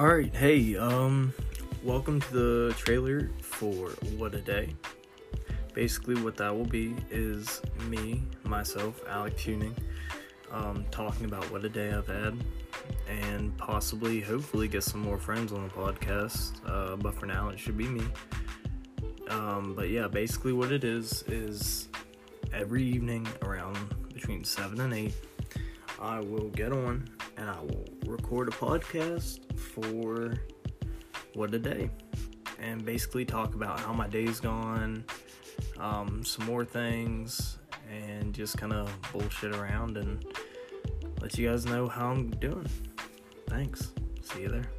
All right, hey, um, welcome to the trailer for What a Day. Basically, what that will be is me, myself, Alec Tuning, um, talking about what a day I've had, and possibly, hopefully, get some more friends on the podcast. Uh, but for now, it should be me. Um, but yeah, basically, what it is is every evening around between seven and eight, I will get on and I will record a podcast for what a day and basically talk about how my day's gone, um, some more things, and just kind of bullshit around and let you guys know how I'm doing. Thanks. See you there.